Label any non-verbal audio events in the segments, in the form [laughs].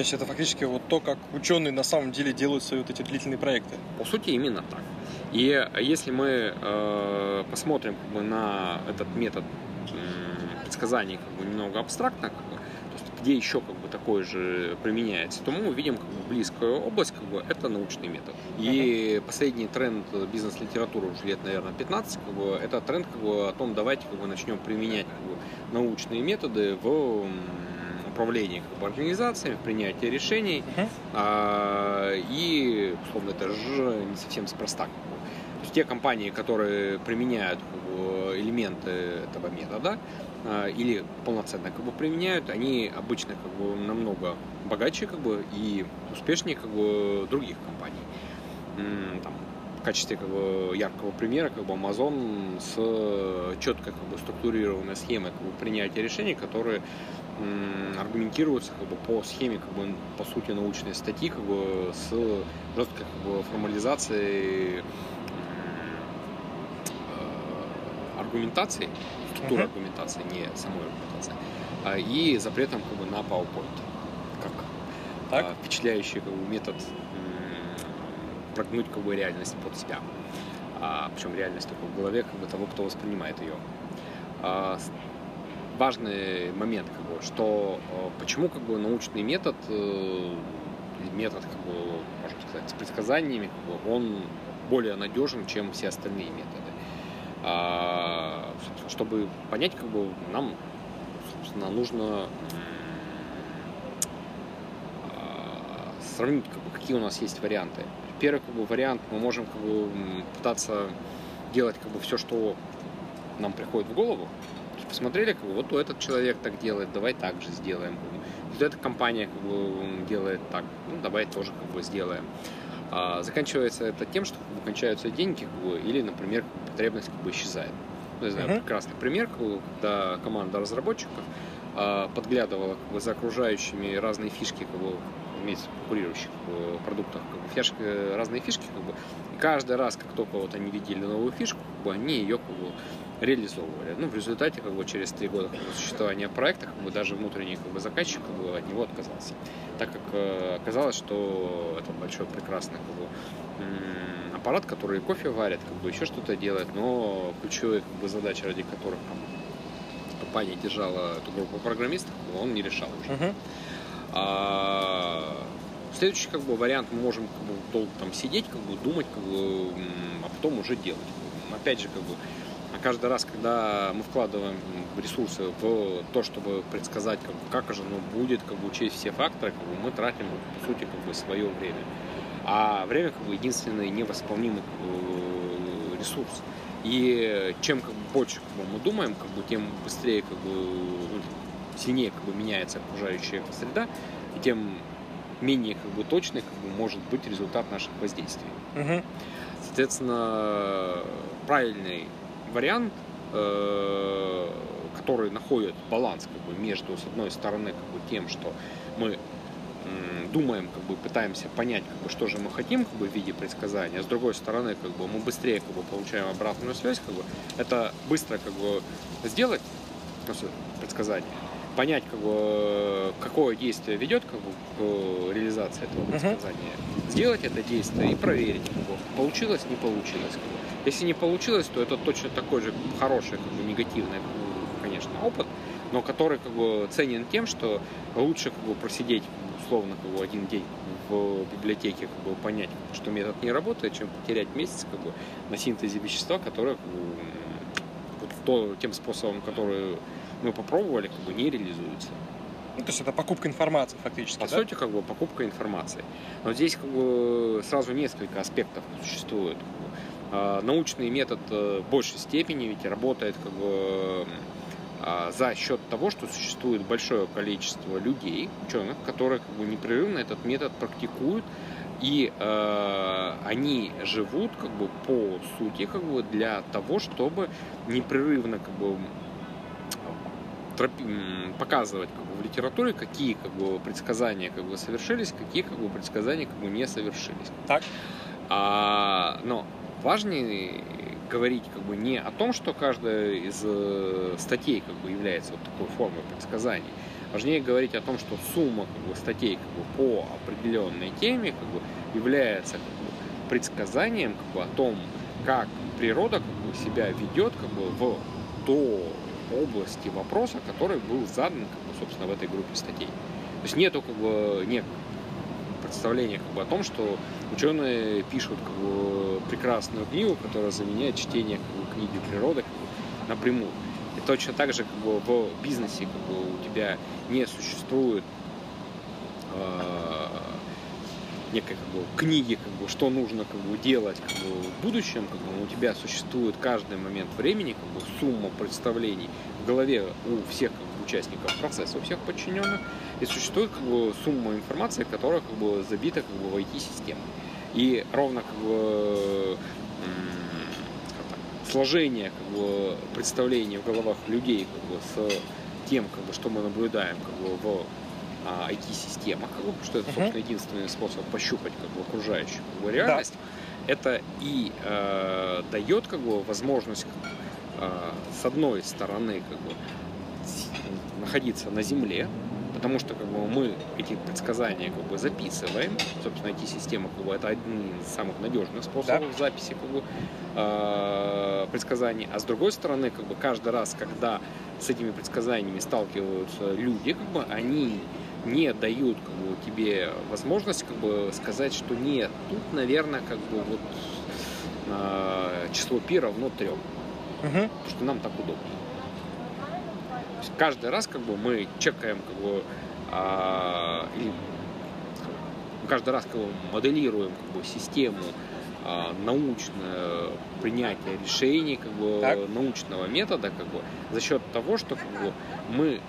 То есть это фактически вот то, как ученые на самом деле делают свои вот эти длительные проекты. По сути, именно так. И если мы э, посмотрим как бы, на этот метод э, предсказаний как бы, немного абстрактно, как бы, то есть, где еще как бы такой же применяется, то мы увидим как бы, близкую область, как бы, это научный метод. И uh-huh. последний тренд бизнес-литературы уже лет, наверное, 15, как бы, это тренд как бы, о том, давайте как бы, начнем применять как бы, научные методы в управлении как бы, организациями, в принятии решений. Uh-huh. А, и, условно, это же не совсем спроста. То есть те компании, которые применяют элементы этого метода а, или полноценно как бы, применяют, они обычно как бы, намного богаче как бы, и успешнее как бы, других компаний. Там, в качестве как бы, яркого примера как бы Amazon с четко как бы, структурированной схемой как бы, принятия решений, которые аргументируются как бы, по схеме, как бы, по сути, научной статьи, как бы, с жесткой как бы, формализацией э, аргументации, структуры uh-huh. аргументации, не самой аргументации, а, и запретом как бы, на PowerPoint, как так? А, впечатляющий как бы, метод прогнуть как бы, реальность под себя. А, причем реальность только в голове как бы, того, кто воспринимает ее. Важный момент, как бы, что э, почему как бы, научный метод, э, метод, как бы, можно сказать, с предсказаниями, как бы, он более надежен, чем все остальные методы. А, чтобы понять, как бы, нам собственно, нужно а, сравнить, как бы, какие у нас есть варианты. Первый как бы, вариант мы можем как бы, пытаться делать как бы, все, что нам приходит в голову, посмотрели, как бы, вот этот человек так делает, давай так же сделаем. Вот эта компания как бы, делает так, ну, давай тоже как бы сделаем. А, заканчивается это тем, что как бы, кончаются деньги, как бы, или, например, потребность как бы исчезает. Ну, я знаю, uh-huh. прекрасный пример, когда команда разработчиков а, подглядывала как бы, за окружающими разные фишки, как бы, имеется в конкурирующих продуктах, как бы, фишки, разные фишки, как бы, каждый раз, как только вот они видели новую фишку, как бы, они ее как бы, реализовывали. Ну, в результате, как бы, через три года как бы, существования проекта, как бы, даже внутренний как бы, заказчик как бы, от него отказался. Так как э, оказалось, что это большой прекрасный как бы, аппарат, который кофе варит, как бы, еще что-то делает, но ключевые как бы, задачи, ради которых там, компания держала эту группу программистов, он не решал уже. Uh-huh. А, следующий как бы, вариант мы можем как бы, долго там сидеть, как бы, думать, как бы, а потом уже делать. Опять же, как бы, каждый раз, когда мы вкладываем ресурсы в то, чтобы предсказать, как, как же оно будет, как бы учесть все факторы, как бы, мы тратим, по сути, как бы, свое время. А время как бы, единственный невосполнимый как бы, ресурс. И чем как бы, больше как бы, мы думаем, как бы, тем быстрее, как бы, ну, сильнее как бы, меняется окружающая среда, и тем менее как бы, точный как бы, может быть результат наших воздействий. Угу. Соответственно, правильный вариант, э, который находит баланс как бы, между, с одной стороны, как бы, тем, что мы думаем, как бы пытаемся понять, как бы, что же мы хотим как бы, в виде предсказания, а с другой стороны, как бы, мы быстрее как бы, получаем обратную связь, как бы, это быстро как бы, сделать, предсказание, понять, как бы, какое действие ведет как бы, к реализации этого предсказания, uh-huh. сделать это действие и проверить, как бы, получилось, не получилось. Как бы. Если не получилось, то это точно такой же хороший, как бы, негативный, конечно, опыт, но который как бы ценен тем, что лучше как бы просидеть условно как бы, один день в библиотеке, как бы понять, что метод не работает, чем потерять месяц как бы, на синтезе вещества, которое как бы, вот, то, тем способом, который мы попробовали, как бы не реализуется. Ну, то есть это покупка информации фактически. По да? сути, как бы покупка информации. Но здесь как бы сразу несколько аспектов существует. А, научный метод э, в большей степени ведь работает как бы а, за счет того, что существует большое количество людей, ученых, которые как бы непрерывно этот метод практикуют, и э, они живут как бы по сути как бы для того, чтобы непрерывно как бы показывать как бы, в литературе, какие как бы, предсказания как бы, совершились, какие как бы, предсказания как бы, не совершились. Так. А, но важнее говорить как бы не о том, что каждая из э, статей как бы является вот такой формой предсказаний, Важнее говорить о том, что сумма как бы, статей как бы, по определенной теме как бы, является как бы, предсказанием как бы, о том, как природа как бы, себя ведет как бы, в до области вопроса, который был задан, как бы, собственно, в этой группе статей. То есть нету как бы, нет представления как бы, о том, что ученые пишут как бы, прекрасную книгу, которая заменяет чтение как бы, книги природы как бы, напрямую. И точно так же как бы, в бизнесе как бы, у тебя не существует э, некой как бы, книги, как бы, что нужно как бы, делать как бы, в будущем, как бы, у тебя существует каждый момент времени как бы, сумма представлений в голове у всех как бы, участников процесса, у всех подчиненных, и существует как бы, сумма информации, которая как бы, забита как бы, в IT-систему. И ровно как бы, сложение как бы, представления в головах людей как бы, с тем, как бы, что мы наблюдаем как бы, в а, IT-системах, что это, собственно, единственный способ пощупать как бы, окружающую как бы, реальность, да. это и э, дает как бы, возможность э, с одной стороны как бы, находиться на Земле, потому что как бы, мы эти предсказания как бы, записываем. Собственно, IT-система как бы, это один из самых надежных способов да. записи как бы, э, предсказаний. А с другой стороны, как бы, каждый раз, когда с этими предсказаниями сталкиваются люди, как бы, они не дают как бы, тебе возможность как бы, сказать, что нет, тут, наверное, как бы вот э, число пи равно трем. Угу. Потому что нам так есть каждый раз как бы мы чекаем как бы э, или каждый раз как бы моделируем как бы систему э, научное принятие решений как бы так. научного метода как бы за счет того, что как бы мы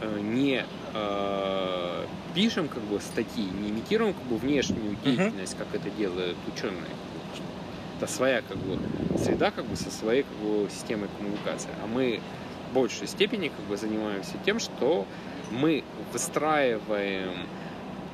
э, не э, пишем как бы статьи, не имитируем как бы внешнюю деятельность, как это делают ученые. Это своя как бы среда как бы со своей как бы системой коммуникации. А мы в большей степени как бы занимаемся тем, что мы выстраиваем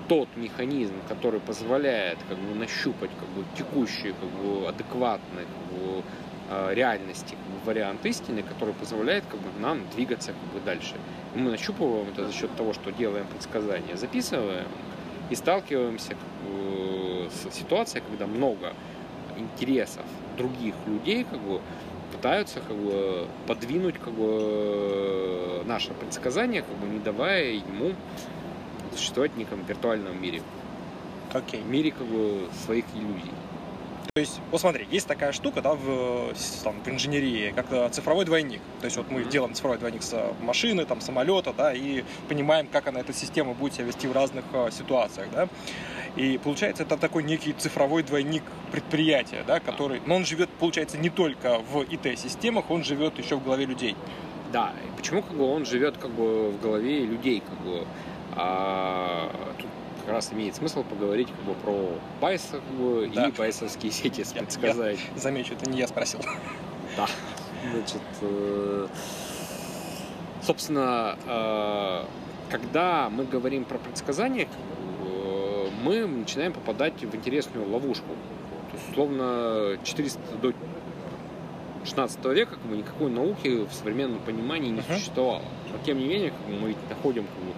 тот механизм, который позволяет как бы нащупать как бы текущий как бы адекватный как бы, Э, реальности как бы, вариант истины, который позволяет как бы, нам двигаться как бы, дальше. И мы нащупываем это за счет того, что делаем предсказания, записываем и сталкиваемся как бы, с ситуацией, когда много интересов других людей как бы, пытаются как бы, подвинуть как бы, наше предсказание, как бы, не давая ему существовать в неком виртуальном мире. Okay. В мире как бы, своих иллюзий. То есть, вот смотри, есть такая штука, да, в, там, в инженерии, как э, цифровой двойник. То есть, вот мы делаем цифровой двойник с э, машины, там, самолета, да, и понимаем, как она, эта система будет себя вести в разных э, ситуациях, да. И получается, это такой некий цифровой двойник предприятия, да, который, но он живет, получается, не только в ИТ-системах, он живет еще в голове людей. Да, и почему как бы он живет как бы в голове людей, как бы а, тут как раз имеет смысл поговорить как бы, про Байеса как бы, да. и байесовские сети с предсказанием. Замечу, это не я спросил. Да. Значит, э, собственно, э, когда мы говорим про предсказания, э, мы начинаем попадать в интересную ловушку. То есть, условно, 400 до 16 века как бы, никакой науки в современном понимании не uh-huh. существовало. Но тем не менее, как бы, мы находим как бы,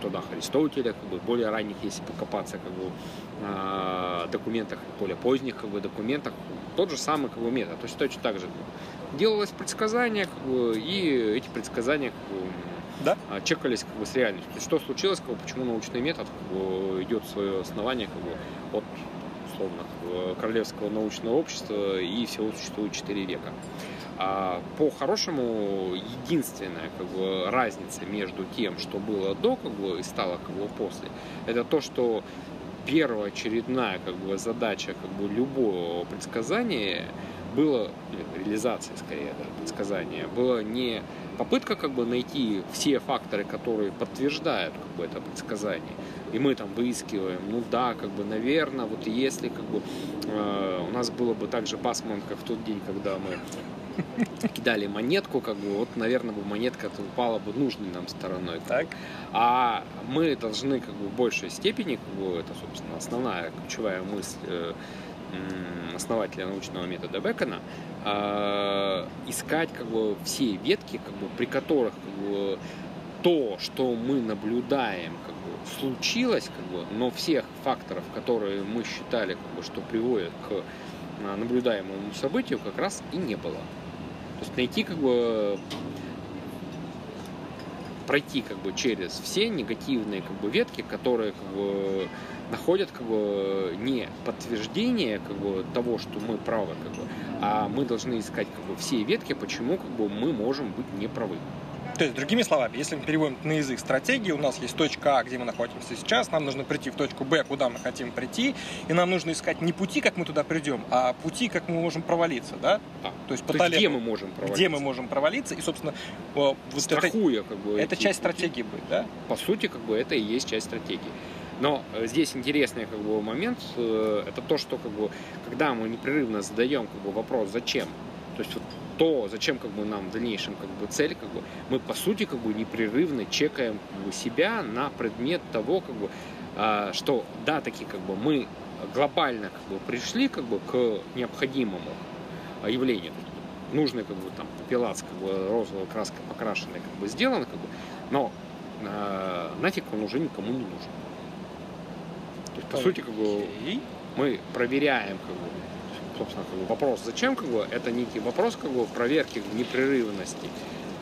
трудах Аристотеля, как бы, более ранних, если покопаться как бы, э, документах, более поздних как бы, документах, тот же самый как бы, метод. То есть точно так же делалось предсказание, как бы, и эти предсказания как бы, да? А, чекались как бы, с реальностью. Что случилось, как бы, почему научный метод как бы, идет в свое основание как бы, от условно, Королевского научного общества и всего существует 4 века. А по-хорошему, единственная как бы, разница между тем, что было до как бы, и стало как бы, после, это то, что первоочередная как бы, задача как бы, любого предсказания было, реализация скорее даже предсказания, было не попытка как бы найти все факторы, которые подтверждают как бы это предсказание, и мы там выискиваем, ну да, как бы, наверное, вот если как бы э, у нас было бы так же пасмурно, как в тот день, когда мы [laughs] кидали монетку, как бы, вот, наверное, бы монетка упала бы нужной нам стороной. Так. А мы должны, как бы, в большей степени, как бы, это, собственно, основная ключевая мысль э, основателя научного метода Бекона, э, искать, как бы, все ветки, как бы, при которых, как бы, то, что мы наблюдаем, как бы, случилось, как бы, но всех факторов, которые мы считали, как бы, что приводят к а, наблюдаемому событию, как раз и не было. То есть найти как бы пройти как бы через все негативные как бы ветки, которые как бы находят как бы не подтверждение как бы того, что мы правы, как бы, а мы должны искать как бы все ветки, почему как бы мы можем быть неправы. То есть, другими словами, если мы переводим на язык стратегии, у нас есть точка А, где мы находимся сейчас, нам нужно прийти в точку Б, куда мы хотим прийти, и нам нужно искать не пути, как мы туда придем, а пути, как мы можем провалиться, да? Да. То есть, по То есть где мы можем провалиться? Где мы можем провалиться, и, собственно, вот Страхуя, это, как бы, это часть пути. стратегии будет, да? По сути, как бы, это и есть часть стратегии. Но э, здесь интересный как бы, момент, э, это то, что как бы, когда мы непрерывно задаем как бы, вопрос «зачем?», то есть вот то, зачем как бы нам в дальнейшем как бы цель, как бы мы по сути как бы непрерывно чекаем как бы, себя на предмет того, как бы, а, что да, такие как бы мы глобально как бы пришли как бы к необходимому явлению. Нужный как бы там пилац как бы розовой краской покрашенный как бы сделан как бы, но э, нафиг он уже никому не нужен. То есть, по okay. сути, как бы мы проверяем как бы собственно, как бы вопрос, зачем, как бы, это некий вопрос, как бы, проверки непрерывности,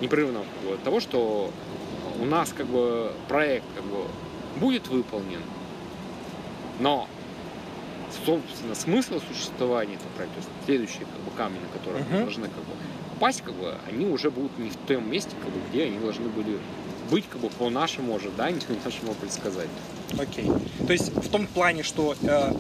непрерывного как бы, того, что у нас, как бы, проект, как бы, будет выполнен, но, собственно, смысл существования этого проекта, то есть следующие, как бы, камни, на которые uh-huh. должны, как бы, попасть, как бы, они уже будут не в том месте, как бы, где они должны были быть как бы по нашему ожиданию, нашему предсказанию. Окей. Okay. То есть в том плане, что э,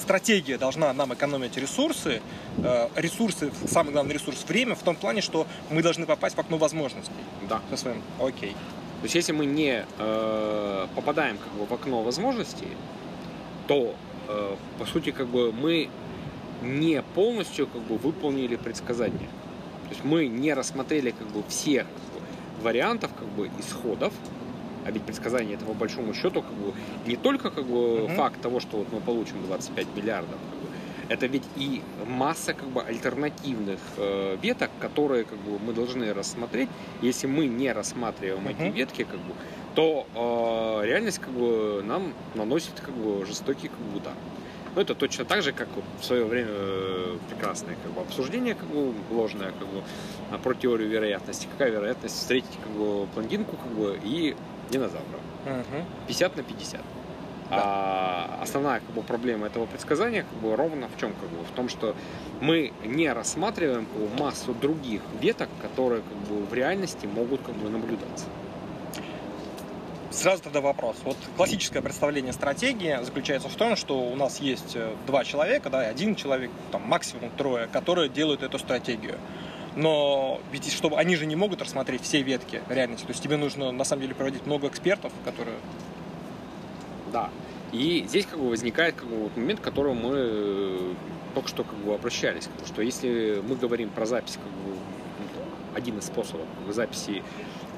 стратегия должна нам экономить ресурсы, э, ресурсы, самый главный ресурс время, в том плане, что мы должны попасть в окно возможностей. Да. Со своим, окей. То есть если мы не э, попадаем как бы в окно возможностей, то э, по сути как бы мы не полностью как бы выполнили предсказание. То есть мы не рассмотрели как бы всех как бы, вариантов как бы исходов, а ведь предсказание этого, большому счету, как бы, не только как бы, угу. факт того, что вот мы получим 25 миллиардов, как бы, это ведь и масса как бы, альтернативных э, веток, которые как бы, мы должны рассмотреть. Если мы не рассматриваем угу. эти ветки, как бы, то э, реальность как бы, нам наносит как бы, жестокий как бы, удар. Ну, это точно так же, как в свое время э, прекрасное как бы, обсуждение как бы, ложное как бы, про теорию вероятности. Какая вероятность встретить как бы, блондинку как бы, и динозавров. Угу. 50 на 50. Да. А основная как бы, проблема этого предсказания как бы, ровно в чем? Как бы, в том, что мы не рассматриваем как бы, массу других веток, которые как бы, в реальности могут как бы, наблюдаться. Сразу тогда вопрос. Вот классическое представление стратегии заключается в том, что у нас есть э, два человека, да, один человек, там максимум трое, которые делают эту стратегию но ведь чтобы они же не могут рассмотреть все ветки реальности. То есть тебе нужно на самом деле проводить много экспертов, которые. Да. И здесь как бы возникает как бы, вот момент, к которому мы э, только что как бы обращались, как бы, что если мы говорим про запись, как бы, один из способов как бы, записи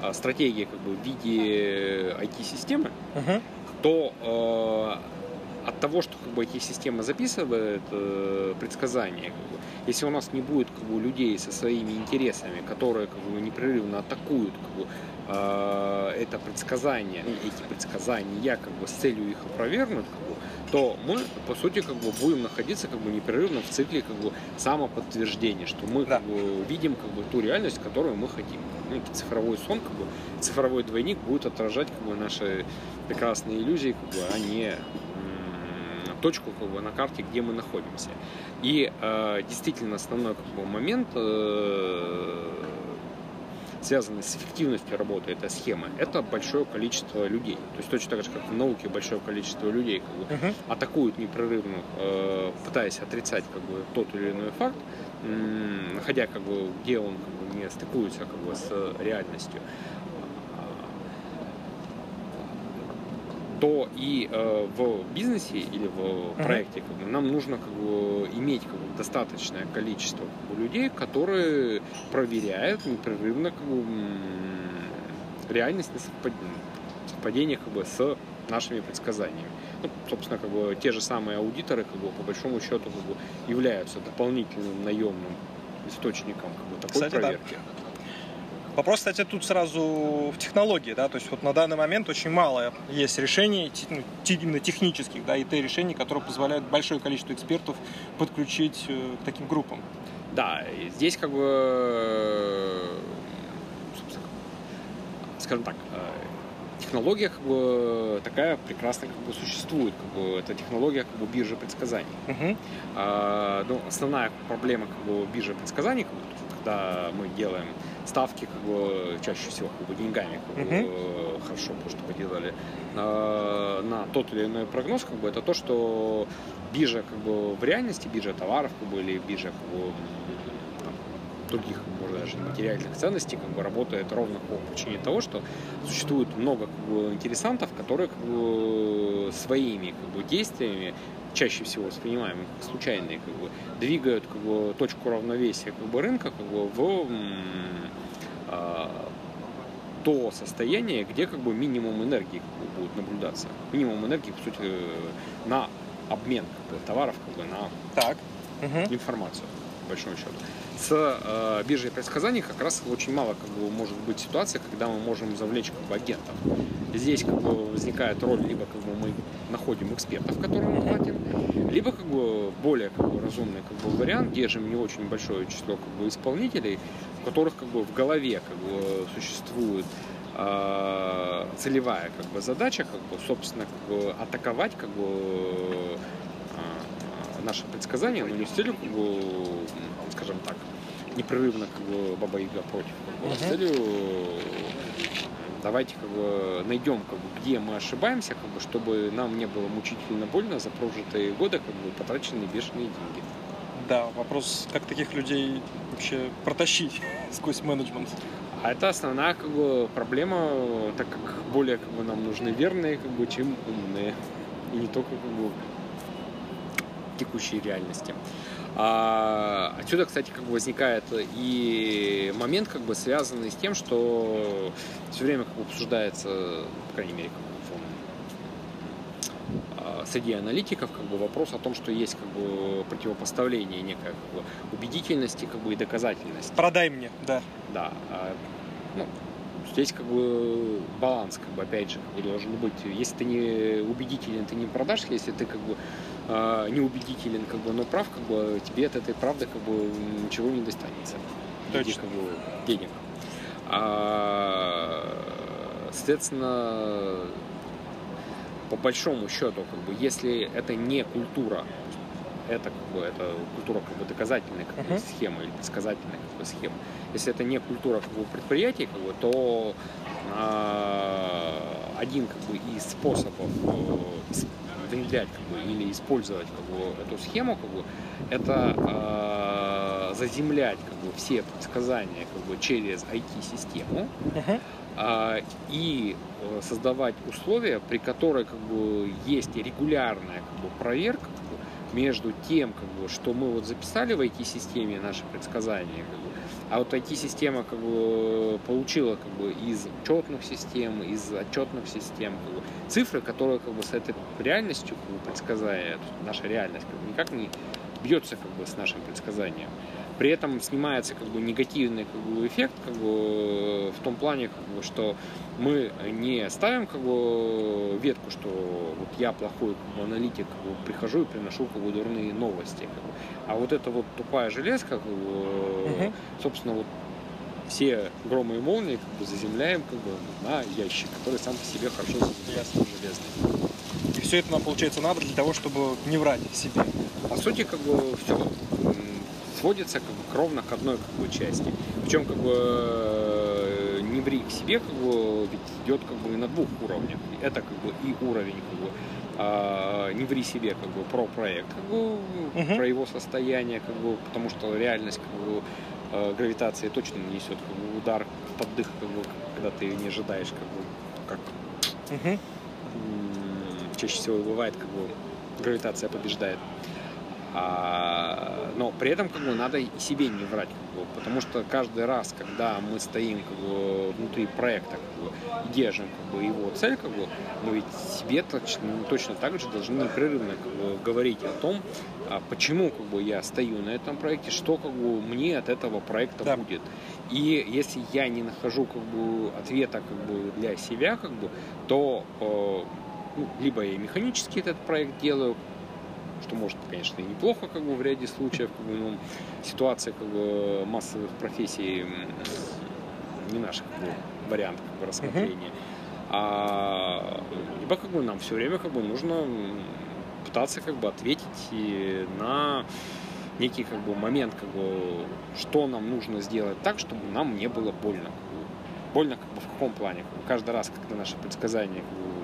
э, стратегии как бы, в виде IT-системы, uh-huh. то э, от того, что как бы, IT-система записывает э, предсказания, как бы, если у нас не будет как бы, людей со своими интересами, которые как бы, непрерывно атакуют как бы, э, это предсказание, эти предсказания как бы, с целью их опровергнуть, как бы, то мы, по сути, как бы, будем находиться как бы, непрерывно в цикле как бы, самоподтверждения, что мы да. как бы, видим как бы, ту реальность, которую мы хотим. Ну, цифровой сон, как бы, цифровой двойник будет отражать как бы, наши прекрасные иллюзии, как бы, а не точку как бы, на карте, где мы находимся. И э, действительно основной как бы, момент, э, связанный с эффективностью работы этой схемы, это большое количество людей. То есть точно так же, как в науке большое количество людей как бы, uh-huh. атакуют непрерывно, э, пытаясь отрицать как бы, тот или иной факт, э, находя как бы, где он как бы, не стыкуется как бы, с реальностью. То и э, в бизнесе или в проекте как бы, нам нужно как бы, иметь как бы, достаточное количество как бы, людей, которые проверяют непрерывно как бы, реальность на совпадение, совпадение как бы, с нашими предсказаниями. Ну, собственно, как бы, те же самые аудиторы, как бы, по большому счету, как бы, являются дополнительным наемным источником как бы, такой Кстати, проверки. Да. Вопрос, кстати, тут сразу в технологии, да, то есть вот на данный момент очень мало есть решений, ну, именно технических, да, и те решений, которые позволяют большое количество экспертов подключить э, к таким группам. Да, здесь как бы, скажем так, э, технология как бы такая прекрасно как бы существует, как бы это технология как бы биржи предсказаний. Угу. А, ну, основная проблема как бы биржи предсказаний, как бы, когда мы делаем ставки как бы чаще всего как бы деньгами как бы, uh хорошо то, что поделали на, на тот или иной прогноз как бы это то, что биржа как бы в реальности биржа товаров как бы или биржа как бы других, может даже материальных ценностей, как бы работает ровно по причине того, что существует много как бы, интересантов, которые как бы, своими как бы, действиями чаще всего воспринимаемые как случайные, как бы, двигают как бы, точку равновесия как бы, рынка как бы, в а, то состояние, где как бы минимум энергии как бы, будет наблюдаться. Минимум энергии, по сути, на обмен как бы, товаров как бы, на так. информацию, по большому счету. С э, биржей предсказаний как раз очень мало как бы, может быть ситуация, когда мы можем завлечь как бы, агентов. Здесь как бы, возникает роль, либо как бы, мы находим экспертов, которым мы платим, либо как бы, более как бы, разумный как бы, вариант, держим не очень большое число как бы, исполнителей, у которых как бы, в голове как бы, существует э, целевая как бы, задача, как бы, собственно, как бы, атаковать как бы, э, наше предсказание, но не с целью, как бы, непрерывно как бы Баба Яга против, как бы, с целью давайте как бы найдем, как бы, где мы ошибаемся, как бы, чтобы нам не было мучительно больно за прожитые годы, как бы потраченные бешеные деньги. Да, вопрос, как таких людей вообще протащить [laughs] сквозь менеджмент. А это основная как бы, проблема, так как более как бы, нам нужны верные, как бы, чем умные. И не только как бы, текущей реальности. А, отсюда, кстати, как бы возникает и момент, как бы связанный с тем, что все время как бы обсуждается, по крайней мере, а, среди аналитиков как бы вопрос о том, что есть как бы противопоставление некое как бы, убедительности как бы и доказательности. Продай мне, да. Да. А, ну, здесь как бы баланс, как бы опять же, как бы должен быть. Если ты не убедителен, ты не продашь, если ты как бы э, неубедителен, как бы, но прав, как бы тебе от этой правды как бы ничего не достанется. Точно. Как бы, денег. А, соответственно, по большому счету, как бы, если это не культура, это как бы это культура как бы доказательной как бы, uh-huh. схемы или предсказательной как бы, схемы. Если это не культура как бы предприятий, как бы, то э, один как бы из способов э, внедрять как бы, или использовать как бы, эту схему, как бы, это э, заземлять как бы, все предсказания как бы, через IT-систему uh-huh. э, и создавать условия, при которой как бы, есть регулярная как бы, проверка между тем, как бы, что мы вот записали в IT-системе наши предсказания, как бы, а вот IT-система как бы получила как бы из учетных систем, из отчетных систем как бы, цифры, которые как бы с этой реальностью как бы, предсказания, наша реальность как бы, никак не бьется как бы с нашим предсказанием. При этом снимается как бы негативный как бы, эффект как бы, в том плане, как бы, что мы не ставим как бы, ветку, что вот я плохой аналитик, как бы, прихожу и приношу как бы, дурные новости. Как бы. А вот эта вот тупая железка, как бы, угу. собственно, вот все громы и молнии как бы, заземляем как бы, на ящик, который сам по себе хорошо заземляется железный. И все это нам, получается, надо для того, чтобы не врать себе. По сути, как бы все сводится как бы ровно к одной как бы части. Причем как бы э, не ври к себе как бы ведь идет как бы на двух уровнях. Это как бы и уровень как бы а, не ври себе как бы про проект, как бы uh-huh. про его состояние, как бы, потому что реальность как бы э, гравитации точно несет как бы, удар под дых, как бы, когда ты не ожидаешь, как бы, как uh-huh. чаще всего бывает, как бы гравитация побеждает. А, но при этом как бы надо и себе не врать, как бы, потому что каждый раз, когда мы стоим как бы, внутри проекта как бы, и держим как бы, его цель, как бы, мы ведь себе точно, точно так же должны непрерывно как бы, говорить о том, а почему как бы, я стою на этом проекте, что как бы, мне от этого проекта Да. будет. И если я не нахожу как бы, ответа как бы, для себя, как бы, то э, ну, либо я механически этот проект делаю, что может, конечно, и неплохо как бы в ряде случаев, как бы, ну, ситуация как бы массовых профессий не наш как бы, вариант как бы, рассмотрения. А, либо как бы нам все время как бы нужно пытаться как бы ответить и на некий как бы момент, как бы, что нам нужно сделать так, чтобы нам не было больно. Больно как бы в каком плане? Каждый раз, когда наши предсказания как бы,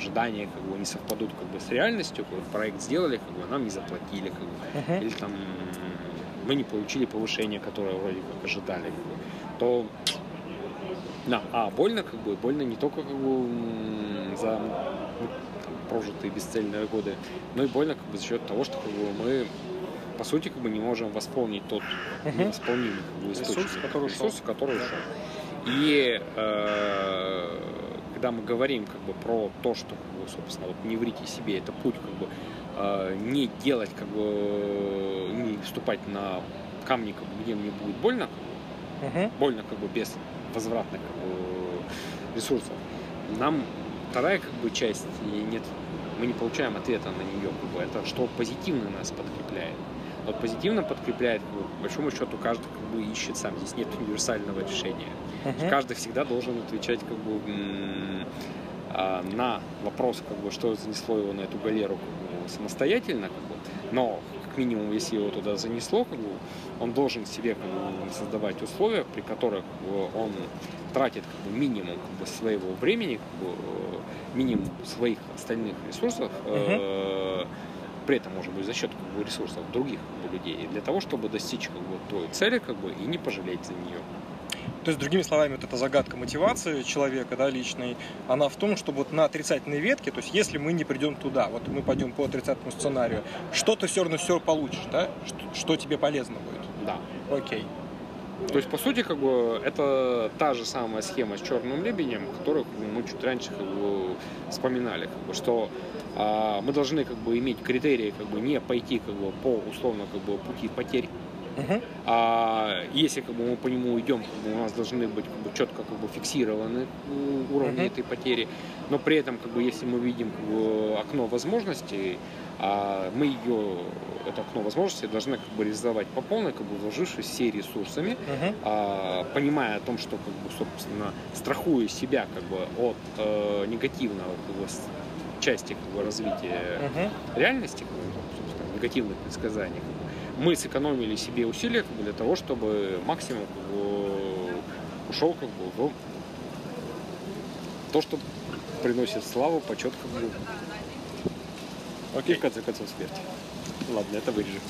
ожидания как бы, не совпадут как бы, с реальностью, как бы, проект сделали, как бы, нам не заплатили, как бы, Мгм. или там мы не получили повышение, которое вроде как ожидали, как бы, то да, а больно как бы, больно не только как бы за ну, прожитые бесцельные годы, но и больно как бы за счет того, что как бы, мы по сути как бы не можем восполнить тот Мгм. невосполнимый как бы, Ресурс, источник, который ресурс, ушел. который ушел. И э, когда мы говорим как бы про то, что как бы, собственно вот не врите себе, это путь как бы э, не делать как бы не вступать на камни, как бы, где мне будет больно, как бы, Мгм. больно как бы без возвратных как бы, ресурсов. Нам вторая как бы часть и нет, мы не получаем ответа на нее, как бы, это что позитивно нас подкрепляет. Вот позитивно подкрепляет, бы, по большому счету, каждый как бы ищет сам. Здесь нет универсального решения. Мгм. Каждый всегда должен отвечать как бы а, на вопрос, как бы, что занесло его на эту галеру как бы, самостоятельно, как бы. но как минимум, если его туда занесло, как бы, он должен себе как бы, создавать условия, при которых как бы, он тратит как бы, минимум как бы, своего времени, как бы, э, минимум своих остальных ресурсов, э, при этом, может быть, за счет как бы, ресурсов других как бы, людей, для того, чтобы достичь как бы, той цели как бы, и не пожалеть за нее. То есть, другими словами, вот эта загадка мотивации человека, да, личной, она в том, что вот на отрицательной ветке, то есть, если мы не придем туда, вот мы пойдем по отрицательному сценарию, что ты все равно все получишь, да? Что, что тебе полезно будет? Да. Окей. То есть, по сути, как бы, это та же самая схема с черным лебедем, которую мы чуть раньше как бы, вспоминали, как бы, что а, мы должны как бы, иметь критерии, как бы, не пойти как бы, по условно как бы, пути потерь. Мгм. А если как бы, мы по нему идем, как бы, у нас должны быть как бы, четко как бы, фиксированы уровни Мгм. этой потери. Но при этом, как бы, если мы видим как бы, окно возможностей, а мы ее, это окно возможностей должны как бы, реализовать по полной, как бы, вложившись все ресурсами, Мгм. а, понимая о том, что, как бы, собственно, страхуя себя как бы, от э, негативного как бы, части как бы, развития Мгм. реальности, как бы, ну, собственно, негативных предсказаний, как бы, мы сэкономили себе усилия как бы, для того, чтобы максимум как бы, ушел как бы, в то, что приносит славу, почет как бы, и Окей. в конце концов смерть. Ладно, это вырежем.